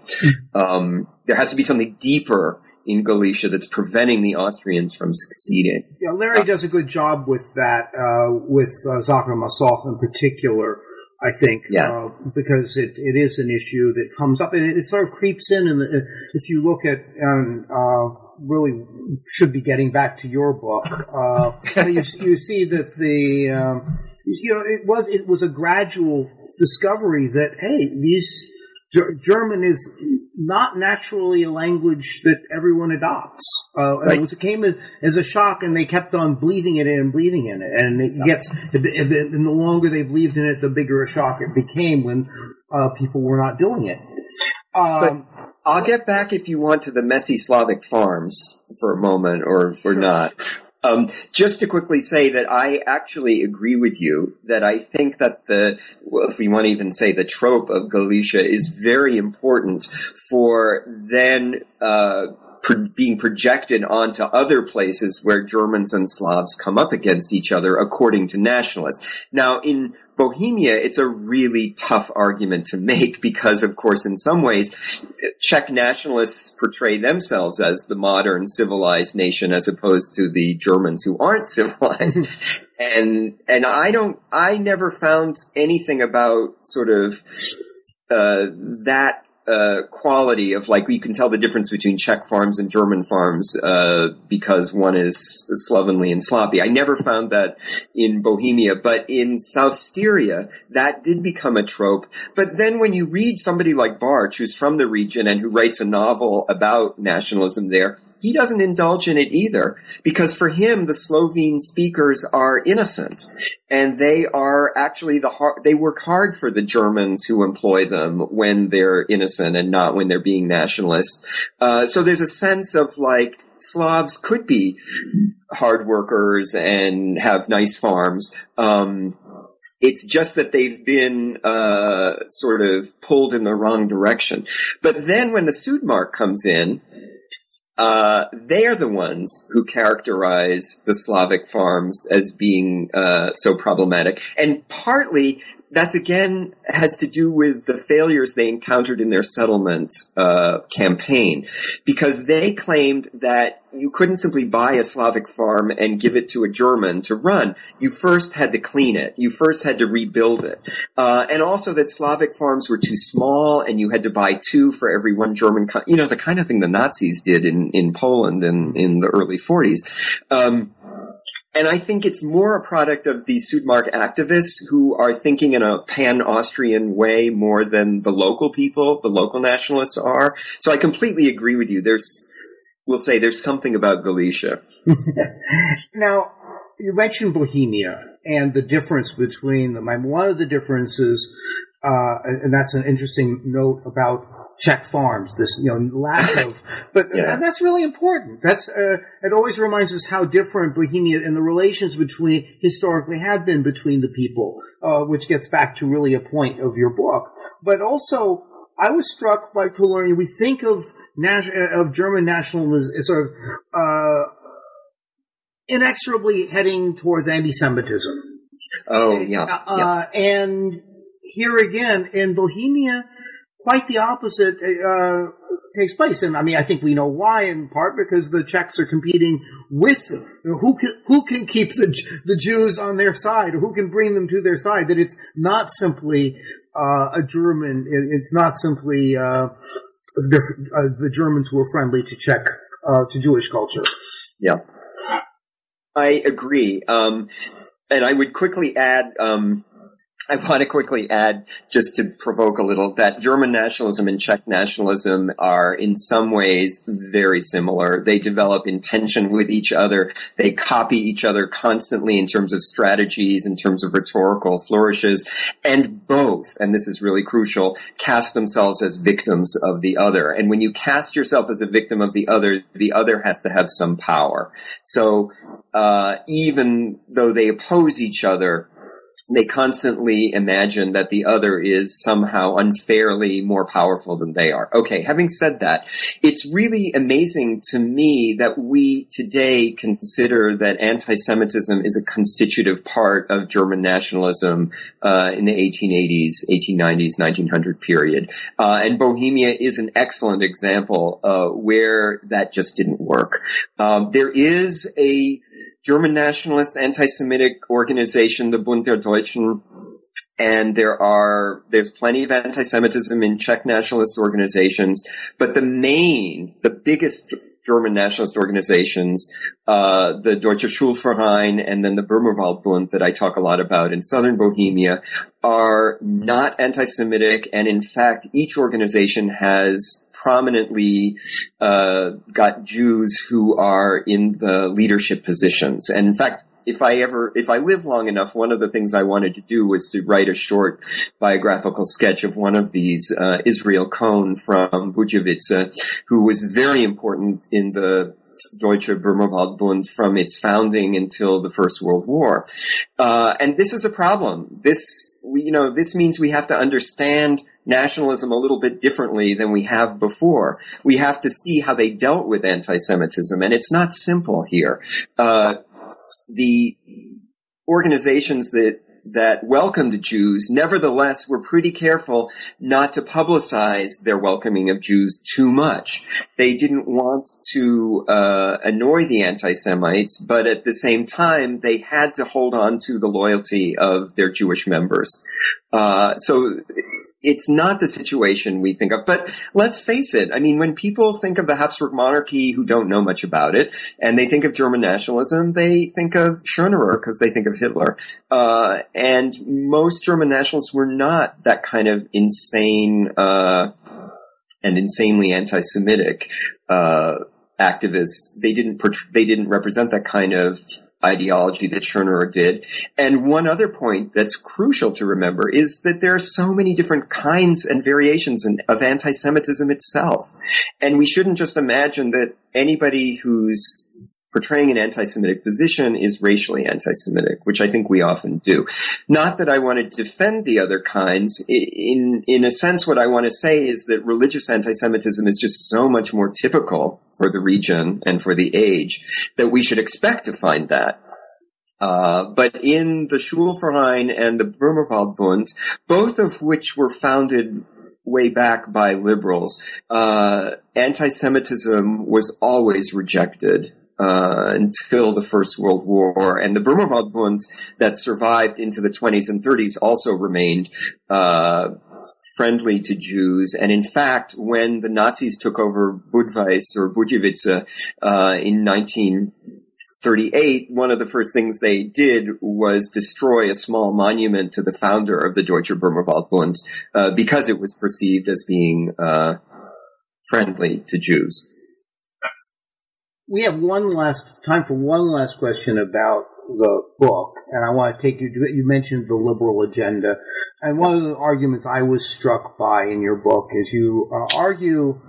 Um, there has to be something deeper in Galicia that's preventing the Austrians from succeeding. Yeah, Larry uh, does a good job with that, uh, with uh, Sacher-Masoch in particular. I think, yeah. Uh, because it, it is an issue that comes up and it, it sort of creeps in. And if you look at, um, uh, really should be getting back to your book, uh, you, you, see that the, um, you know, it was, it was a gradual discovery that, hey, these, German is not naturally a language that everyone adopts. Uh, right. It, was, it came as a shock, and they kept on believing in it and believing in it. And it gets, and the longer they believed in it, the bigger a shock it became when uh, people were not doing it. Um, but I'll get back if you want to the messy Slavic farms for a moment, or or sure. not. Um, just to quickly say that I actually agree with you that I think that the, well, if we want to even say the trope of Galicia is very important for then, uh, pro- being projected onto other places where Germans and Slavs come up against each other according to nationalists. Now, in Bohemia, it's a really tough argument to make because, of course, in some ways, Czech nationalists portray themselves as the modern civilized nation as opposed to the Germans who aren't (laughs) civilized. and, and I don't, I never found anything about sort of, uh, that uh, quality of like you can tell the difference between Czech farms and German farms uh, because one is slovenly and sloppy. I never found that in Bohemia, but in South Styria that did become a trope. But then when you read somebody like Bartsch, who's from the region and who writes a novel about nationalism there, he doesn't indulge in it either because for him the Slovene speakers are innocent and they are actually the hard, they work hard for the Germans who employ them when they're innocent and not when they're being nationalist. Uh, so there's a sense of like Slavs could be hard workers and have nice farms. Um, it's just that they've been uh, sort of pulled in the wrong direction. But then when the Südmark comes in, uh, they are the ones who characterize the Slavic farms as being uh, so problematic. And partly that's again has to do with the failures they encountered in their settlement uh, campaign, because they claimed that you couldn't simply buy a Slavic farm and give it to a German to run. You first had to clean it. You first had to rebuild it, uh, and also that Slavic farms were too small, and you had to buy two for every one German. Co- you know the kind of thing the Nazis did in in Poland in in the early 40s. Um, and I think it's more a product of the Südmark activists who are thinking in a pan-Austrian way more than the local people, the local nationalists are. So I completely agree with you. There's, we'll say there's something about Galicia. (laughs) now, you mentioned Bohemia and the difference between them. One of the differences, uh, and that's an interesting note about Czech farms, this you know lack (laughs) of, but yeah. that's really important. That's uh, it always reminds us how different Bohemia and the relations between historically have been between the people, uh, which gets back to really a point of your book. But also, I was struck by to learn we think of uh, of German nationalism as sort of uh, inexorably heading towards anti-Semitism. Oh yeah, uh, yeah. and here again in Bohemia quite the opposite uh, takes place. And I mean, I think we know why in part because the Czechs are competing with you know, who can, who can keep the, the Jews on their side, who can bring them to their side, that it's not simply uh, a German, it's not simply uh, the, uh, the, Germans who are friendly to Czech, uh, to Jewish culture. Yeah. I agree. Um, and I would quickly add. Um, I want to quickly add, just to provoke a little, that German nationalism and Czech nationalism are in some ways very similar. They develop in tension with each other. They copy each other constantly in terms of strategies, in terms of rhetorical flourishes, and both, and this is really crucial, cast themselves as victims of the other. And when you cast yourself as a victim of the other, the other has to have some power. So, uh, even though they oppose each other, they constantly imagine that the other is somehow unfairly more powerful than they are. Okay, having said that, it's really amazing to me that we today consider that anti-Semitism is a constitutive part of German nationalism uh, in the 1880s, 1890s, 1900 period. Uh, and Bohemia is an excellent example uh, where that just didn't work. Um, there is a German nationalist anti-Semitic organization, the Bund der Deutschen, and there are there's plenty of anti-Semitism in Czech nationalist organizations, but the main, the biggest German nationalist organizations, uh, the Deutsche Schulverein and then the Böhmerwald Bund that I talk a lot about in southern Bohemia, are not anti-Semitic, and in fact, each organization has prominently uh, got Jews who are in the leadership positions. And in fact, if I ever, if I live long enough, one of the things I wanted to do was to write a short biographical sketch of one of these, uh, Israel Cohn from Budějovice, who was very important in the Deutsche Bund from its founding until the First World War. Uh, and this is a problem. This, we, you know, this means we have to understand nationalism a little bit differently than we have before. We have to see how they dealt with anti-Semitism, and it's not simple here. Uh, the organizations that that welcomed Jews, nevertheless, were pretty careful not to publicize their welcoming of Jews too much. They didn't want to uh, annoy the anti-Semites, but at the same time, they had to hold on to the loyalty of their Jewish members. Uh, so it's not the situation we think of. But let's face it. I mean, when people think of the Habsburg monarchy who don't know much about it, and they think of German nationalism, they think of Schönerer because they think of Hitler. Uh, and most German nationalists were not that kind of insane uh, and insanely anti-Semitic uh, activists. They didn't. They didn't represent that kind of ideology that Schönerer did. And one other point that's crucial to remember is that there are so many different kinds and variations of anti-Semitism itself. And we shouldn't just imagine that anybody who's portraying an anti-Semitic position is racially anti-Semitic, which I think we often do. Not that I want to defend the other kinds. In, in a sense, what I want to say is that religious anti-Semitism is just so much more typical for the region and for the age that we should expect to find that. Uh, but in the Schulverein and the Böhmerwald Bund, both of which were founded way back by liberals, uh, anti-Semitism was always rejected uh, until the First World War. And the Böhmerwald Bund that survived into the 20s and 30s also remained uh, friendly to Jews. And in fact, when the Nazis took over Budweis or Budějovice uh, in 1938, one of the first things they did was destroy a small monument to the founder of the Deutsche Böhmerwald uh, because it was perceived as being uh, friendly to Jews we have one last time for one last question about the book, and I want to take you. To, it. you mentioned the liberal agenda, and one of the arguments I was struck by in your book is you uh, argue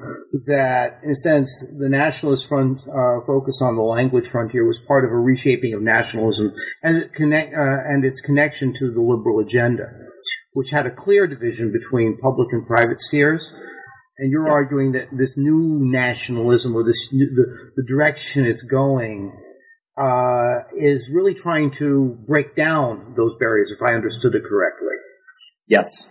that, in a sense, the nationalist front uh, focus on the language frontier was part of a reshaping of nationalism and it connect uh, and its connection to the liberal agenda, which had a clear division between public and private spheres and you're yeah. arguing that this new nationalism or this new, the, the direction it's going uh, is really trying to break down those barriers, if I understood it correctly. Yes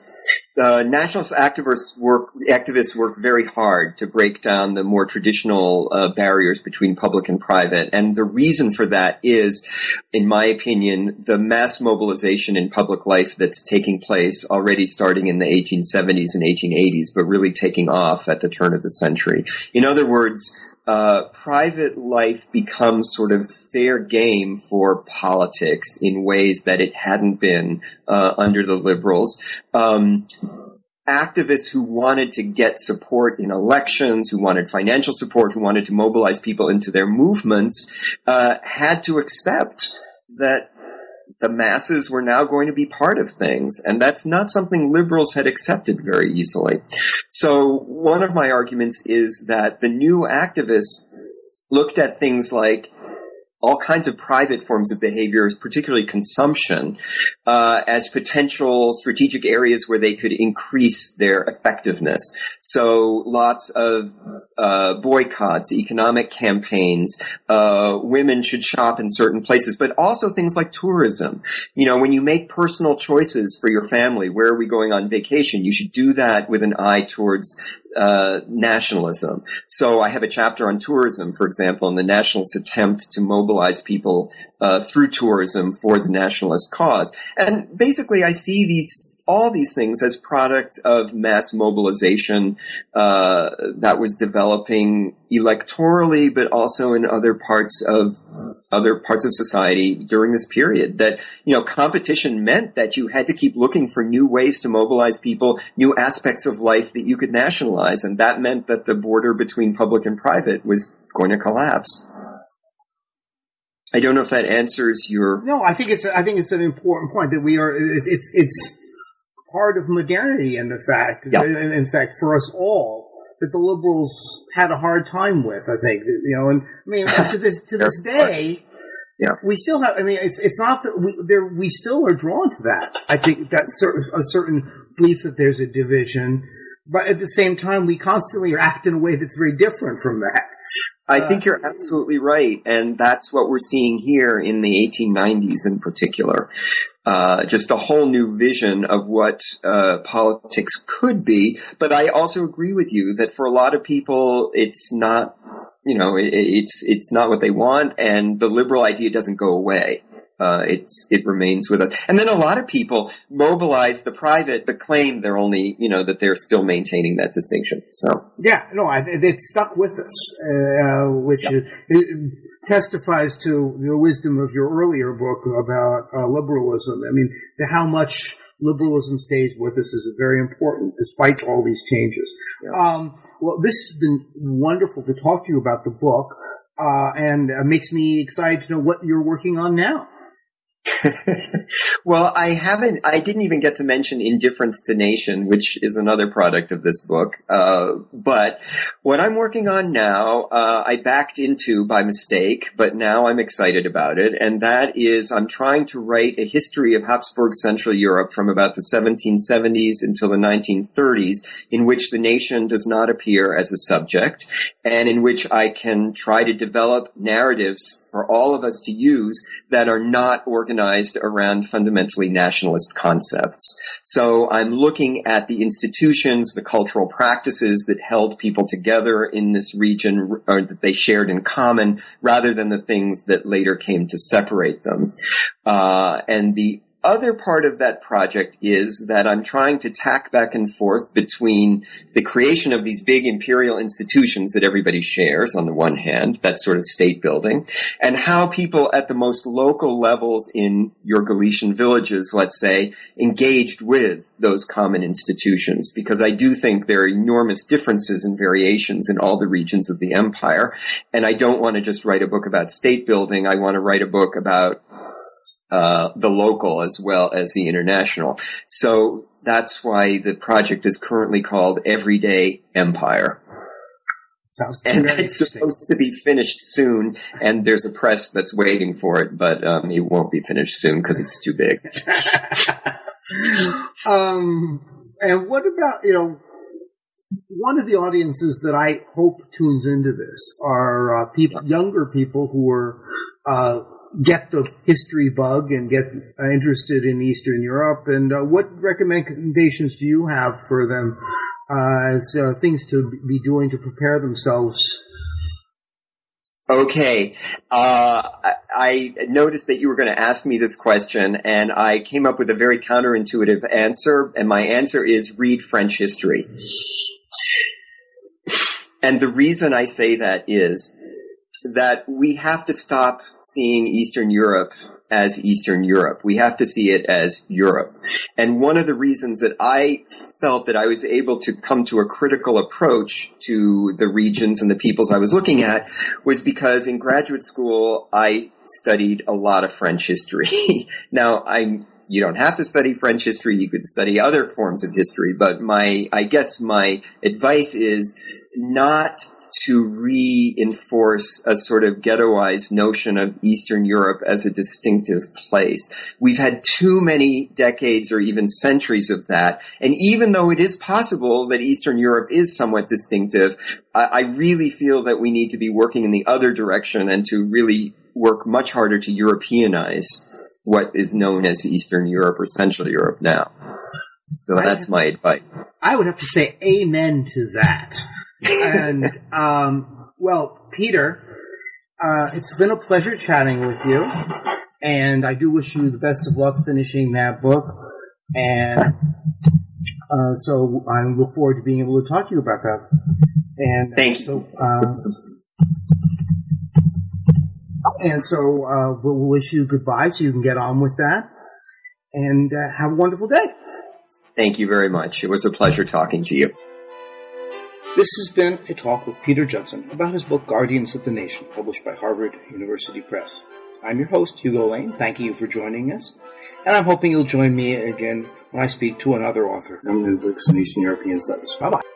uh, nationalist activists work activists work very hard to break down the more traditional uh, barriers between public and private, and the reason for that is, in my opinion, the mass mobilization in public life that's taking place already starting in the 1870s and 1880s, but really taking off at the turn of the century. In other words, uh, private life becomes sort of fair game for politics in ways that it hadn't been uh, under the liberals. Um, activists who wanted to get support in elections, who wanted financial support, who wanted to mobilize people into their movements, uh, had to accept that the masses were now going to be part of things. And that's not something liberals had accepted very easily. So one of my arguments is that the new activists looked at things like all kinds of private forms of behaviors, particularly consumption, uh, as potential strategic areas where they could increase their effectiveness. So lots of uh, boycotts, economic campaigns, uh, women should shop in certain places, but also things like tourism. You know, when you make personal choices for your family, where are we going on vacation? You should do that with an eye towards uh, nationalism. So I have a chapter on tourism, for example, and the nationalists attempt to mobilize people uh, through tourism for the nationalist cause. And basically, I see these all these things as product of mass mobilization uh, that was developing electorally, but also in other parts of other parts of society during this period. That you know, competition meant that you had to keep looking for new ways to mobilize people, new aspects of life that you could nationalize, and that meant that the border between public and private was going to collapse. I don't know if that answers your. No, I think it's I think it's an important point that we are. It's it's part of modernity, and the fact, Yeah. in, in fact, for us all, that the liberals had a hard time with. I think you know, and I mean, (laughs) to this to this day. Yeah. we still have. I mean, it's it's not that we there. We still are drawn to that. I think that's certain, a certain belief that there's a division, but at the same time, we constantly act in a way that's very different from that. I uh, think you're absolutely right, and that's what we're seeing here in the 1890s in particular. Uh, just a whole new vision of what uh, politics could be. But I also agree with you that for a lot of people, it's not. You know, it, it's it's not what they want, and the liberal idea doesn't go away. Uh, it's it remains with us, and then a lot of people mobilize the private, but claim they're only you know that they're still maintaining that distinction. So Yeah, no, I, it stuck with us, uh, which is, it testifies to the wisdom of your earlier book about uh, liberalism. I mean, the, how much liberalism stays with us is very important, despite all these changes. Um, well, this has been wonderful to talk to you about the book, uh, and uh, makes me excited to know what you're working on now. (laughs) well, I haven't, I didn't even get to mention Indifference to Nation, which is another product of this book. Uh, but what I'm working on now, uh, I backed into by mistake, but now I'm excited about it. And that is, I'm trying to write a history of Habsburg Central Europe from about the 1770s until the 1930s, in which the nation does not appear as a subject, and in which I can try to develop narratives for all of us to use that are not organized around fundamentally nationalist concepts. So I'm looking at the institutions, the cultural practices that held people together in this region or that they shared in common rather than the things that later came to separate them. Uh, and the other part of that project is that I'm trying to tack back and forth between the creation of these big imperial institutions that everybody shares on the one hand, that sort of state building, and how people at the most local levels in your Galician villages, let's say, engaged with those common institutions. Because I do think there are enormous differences and variations in all the regions of the empire. And I don't want to just write a book about state building. I want to write a book about uh, the local as well as the international. So that's why the project is currently called Everyday Empire. Sounds And it's supposed to be finished soon, and there's a press that's waiting for it, but um, it won't be finished soon because it's too big. (laughs) Um, and what about you know? One of the audiences that I hope tunes into this are uh, people, younger people who are uh, get the history bug and get uh, interested in Eastern Europe. And uh, what recommendations do you have for them uh, as uh, things to be doing to prepare themselves? Okay. Uh, I, I noticed that you were going to ask me this question, and I came up with a very counterintuitive answer, and my answer is read French history. And the reason I say that is that we have to stop seeing Eastern Europe as Eastern Europe. We have to see it as Europe. And one of the reasons that I felt that I was able to come to a critical approach to the regions and the peoples I was looking at was because in graduate school, I studied a lot of French history. (laughs) now, I'm you don't have to study French history. You could study other forms of history. But my, I guess my advice is not to reinforce a sort of ghettoized notion of Eastern Europe as a distinctive place. We've had too many decades or even centuries of that. And even though it is possible that Eastern Europe is somewhat distinctive, I, I really feel that we need to be working in the other direction and to really work much harder to Europeanize what is known as Eastern Europe or Central Europe now. So that's my advice. I would have to say amen to that and um, well, Pieter, uh, it's been a pleasure chatting with you, and I do wish you the best of luck finishing that book. And uh, so I look forward to being able to talk to you about that. And thank you. So, uh, and so uh, we'll wish you goodbye, so you can get on with that, and uh, have a wonderful day. Thank you very much. It was a pleasure talking to you. This has been a talk with Pieter Judson about his book Guardians of the Nation, published by Harvard University Press. I'm your host, Hugo Lane, thanking you for joining us, and I'm hoping you'll join me again when I speak to another author of new books in Eastern European Studies. Bye bye.